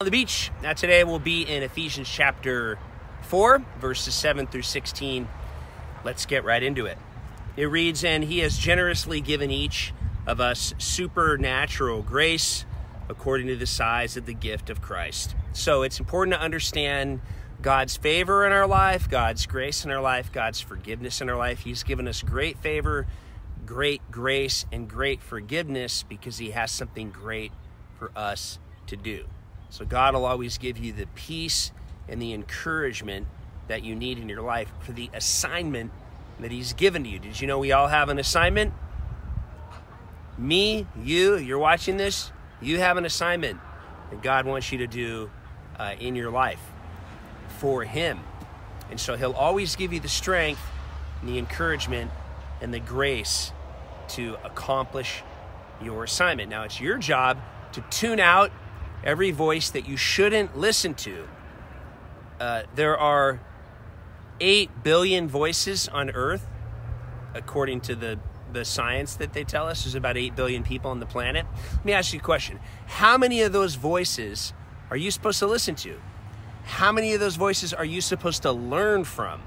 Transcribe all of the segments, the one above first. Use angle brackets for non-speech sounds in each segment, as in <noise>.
on the beach. Now, today we'll be in Ephesians chapter 4, verses 7 through 16. Let's get right into it. It reads, And he has generously given each of us supernatural grace according to the size of the gift of Christ. So it's important to understand God's favor in our life, God's grace in our life, God's forgiveness in our life. He's given us great favor, great grace, and great forgiveness because He has something great for us to do. So God will always give you the peace and the encouragement that you need in your life for the assignment that He's given to you. Did you know we all have an assignment? Me, you, you're watching this, you have an assignment that God wants you to do uh, in your life for Him. And so He'll always give you the strength and the encouragement and the grace to accomplish your assignment. Now, it's your job to tune out every voice that you shouldn't listen to. Uh, there are 8 billion voices on earth, according to the, the science that they tell us. There's about 8 billion people on the planet. Let me ask you a question How many of those voices are you supposed to listen to? How many of those voices are you supposed to learn from?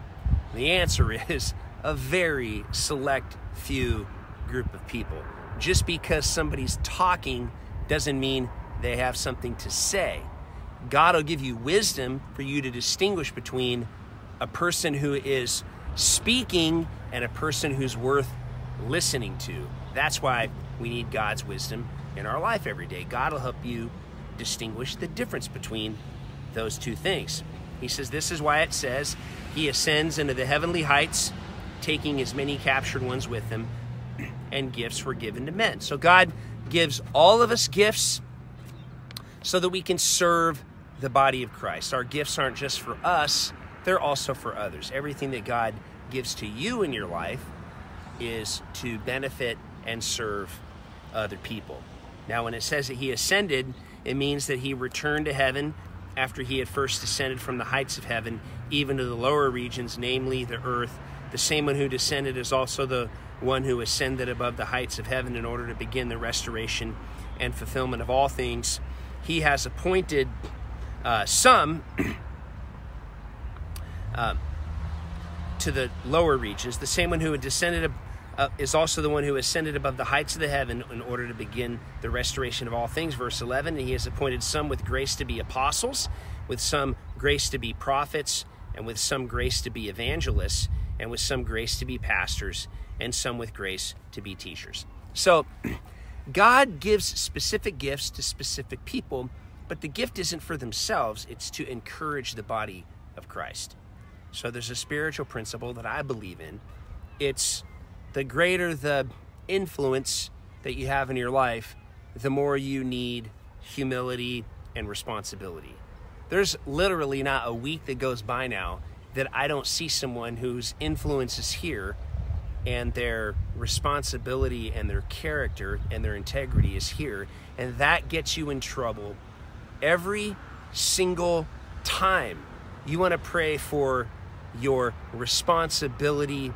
The answer <laughs> is a very select few group of people. Just because somebody's talking doesn't mean they have something to say. God will give you wisdom for you to distinguish between a person who is speaking and a person who's worth listening to. That's why we need God's wisdom in our life every day. God will help you distinguish the difference between those two things. He says, This is why it says, He ascends into the heavenly heights, taking as many captured ones with him, <clears throat> and gifts were given to men. So God gives all of us gifts so that we can serve the body of Christ. Our gifts aren't just for us, they're also for others. Everything that God gives to you in your life is to benefit and serve other people. Now, when it says that he ascended, it means that he returned to heaven after he had first descended from the heights of heaven, even to the lower regions, namely the earth. The same one who descended is also the one who ascended above the heights of heaven in order to begin the restoration and fulfillment of all things. He has appointed uh, some <clears throat> uh, to the lower regions. The same one who descended uh, is also the one who ascended above the heights of the heaven in order to begin the restoration of all things. Verse 11, and he has appointed some with grace to be apostles, with some grace to be prophets, and with some grace to be evangelists, and with some grace to be pastors, and some with grace to be teachers. So, <clears throat> God gives specific gifts to specific people, but the gift isn't for themselves, it's to encourage the body of Christ. So there's a spiritual principle that I believe in. It's the greater the influence that you have in your life, the more you need humility and responsibility. There's literally not a week that goes by now that I don't see someone whose influence is here and their responsibility and their character and their integrity is here. And that gets you in trouble every single time. You want to pray for your responsibility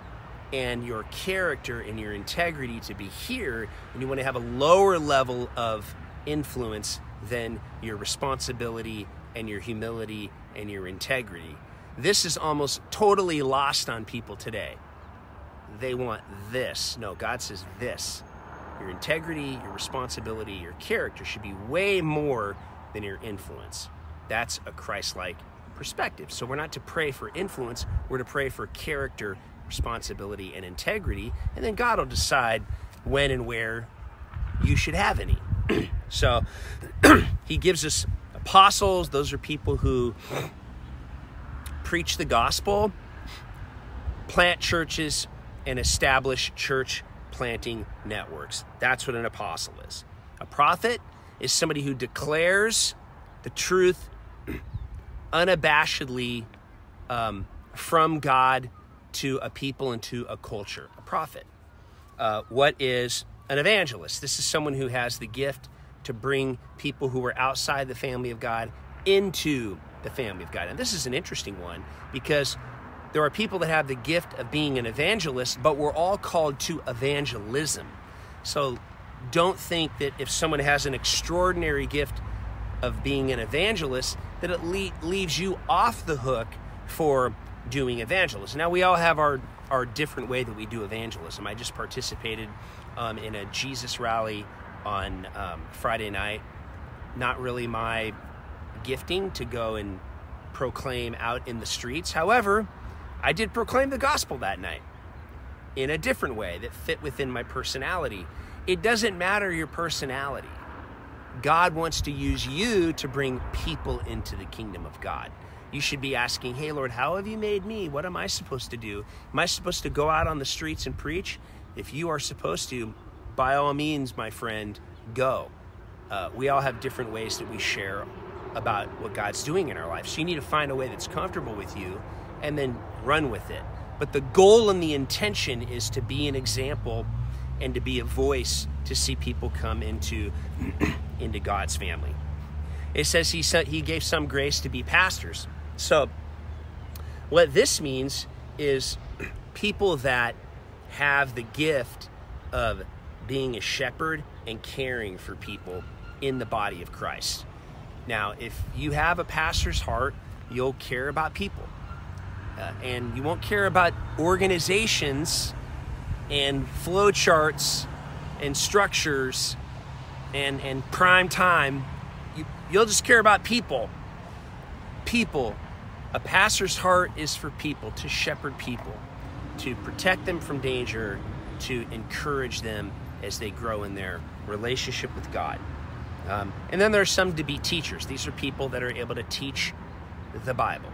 and your character and your integrity to be here, and you want to have a lower level of influence than your responsibility and your humility and your integrity. This is almost totally lost on people today. They want this. No, God says this. Your integrity, your responsibility, your character should be way more than your influence. That's a Christ like perspective. So we're not to pray for influence, we're to pray for character responsibility and integrity, and then God will decide when and where you should have any. <clears throat> so <clears throat> he gives us apostles, those are people who preach the gospel, plant churches, and establish church planting networks. That's what an apostle is. A prophet is somebody who declares the truth unabashedly um, from God to a people and to a culture, a prophet. Uh, what is an evangelist? This is someone who has the gift to bring people who are outside the family of God into the family of God. And this is an interesting one because there are people that have the gift of being an evangelist, but we're all called to evangelism. So don't think that if someone has an extraordinary gift of being an evangelist that it le- leaves you off the hook for doing evangelism. Now, we all have our, our different way that we do evangelism. I just participated um, in a Jesus rally on um, Friday night. Not really my gifting to go and proclaim out in the streets. However, I did proclaim the gospel that night in a different way that fit within my personality. It doesn't matter your personality. God wants to use you to bring people into the kingdom of God. You should be asking, Hey, Lord, how have you made me? What am I supposed to do? Am I supposed to go out on the streets and preach? If you are supposed to, by all means, my friend, go. Uh, we all have different ways that we share about what God's doing in our life. So you need to find a way that's comfortable with you and then run with it. But the goal and the intention is to be an example and to be a voice to see people come into <clears throat> into God's family. It says he said he gave some grace to be pastors. So what this means is <clears throat> people that have the gift of being a shepherd and caring for people in the body of Christ. Now, if you have a pastor's heart, you'll care about people. Uh, and you won't care about organizations and flowcharts and structures and, and prime time. You, you'll just care about people. People. A pastor's heart is for people, to shepherd people, to protect them from danger, to encourage them as they grow in their relationship with God. Um, and then there are some to be teachers. These are people that are able to teach the Bible.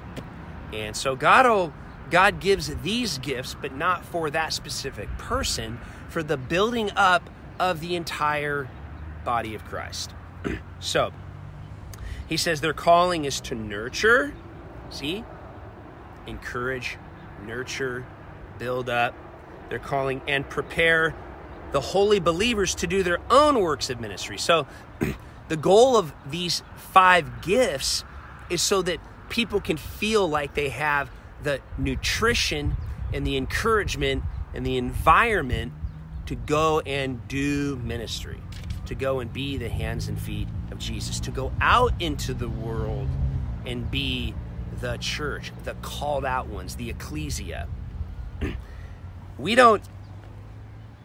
And so God will, God gives these gifts, but not for that specific person, for the building up of the entire body of Christ. <clears throat> so he says their calling is to nurture, see, encourage, nurture, build up. Their calling and prepare the holy believers to do their own works of ministry. So <clears throat> the goal of these five gifts is so that people can feel like they have the nutrition and the encouragement and the environment to go and do ministry, to go and be the hands and feet of Jesus, to go out into the world and be the church, the called out ones, the ecclesia. <clears throat> we don't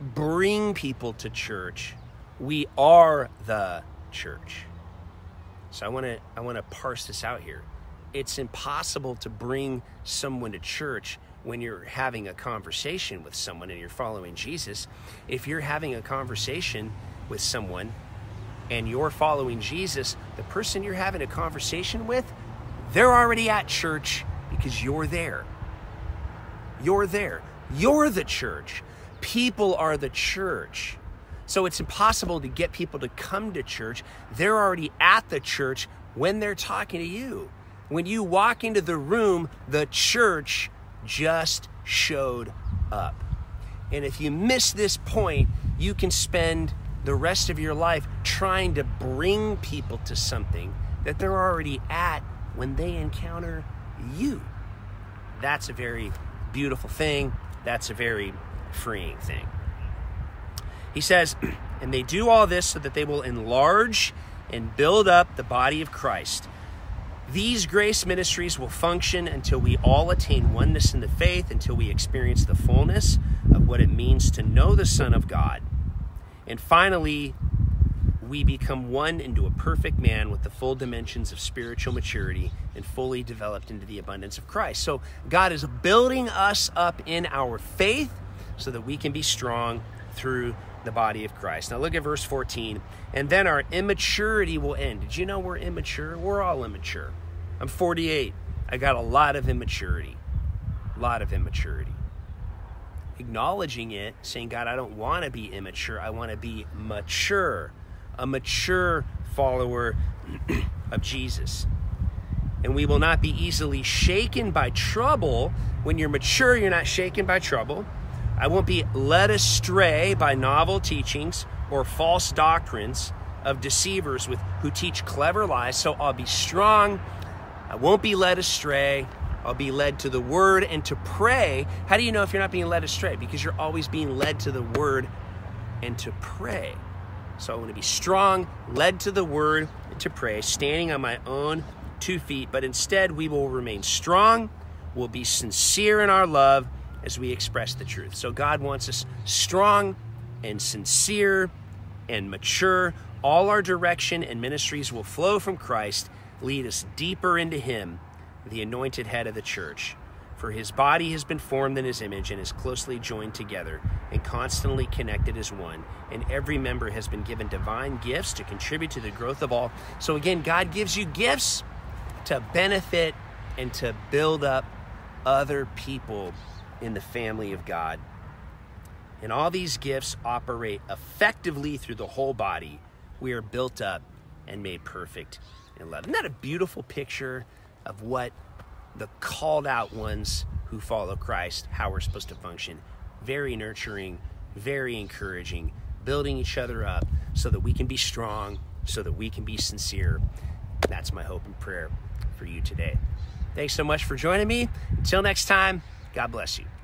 bring people to church, we are the church. So I want to I want to parse this out here it's impossible to bring someone to church when you're having a conversation with someone and you're following Jesus. If you're having a conversation with someone and you're following Jesus, the person you're having a conversation with, they're already at church because you're there. You're there. You're the church. People are the church. So it's impossible to get people to come to church. They're already at the church when they're talking to you. When you walk into the room, the church just showed up. And if you miss this point, you can spend the rest of your life trying to bring people to something that they're already at when they encounter you. That's a very beautiful thing. That's a very freeing thing. He says, <clears throat> and they do all this so that they will enlarge and build up the body of Christ these grace ministries will function until we all attain oneness in the faith, until we experience the fullness of what it means to know the Son of God. And finally, we become one into a perfect man with the full dimensions of spiritual maturity and fully developed into the abundance of Christ. So, God is building us up in our faith so that we can be strong through the body of Christ. Now, look at verse 14. And then our immaturity will end. Did you know we're immature? We're all immature. I'm 48. I got a lot of immaturity. A lot of immaturity. Acknowledging it, saying, God, I don't want to be immature. I want to be mature, a mature follower <clears throat> of Jesus. And we will not be easily shaken by trouble. When you're mature, you're not shaken by trouble. I won't be led astray by novel teachings or false doctrines of deceivers with who teach clever lies. So I'll be strong. I won't be led astray. I'll be led to the word and to pray. How do you know if you're not being led astray? Because you're always being led to the word and to pray. So I want to be strong, led to the word and to pray, standing on my own two feet, but instead we will remain strong, we'll be sincere in our love as we express the truth. So God wants us strong and sincere and mature. All our direction and ministries will flow from Christ, lead us deeper into Him, the anointed head of the church. For his body has been formed in his image and is closely joined together and constantly connected as one. And every member has been given divine gifts to contribute to the growth of all. So, again, God gives you gifts to benefit and to build up other people in the family of God. And all these gifts operate effectively through the whole body. We are built up and made perfect in love. Isn't that a beautiful picture of what the called out ones who follow Christ, how we're supposed to function? Very nurturing, very encouraging, building each other up so that we can be strong, so that we can be sincere. That's my hope and prayer for you today. Thanks so much for joining me. Until next time, God bless you.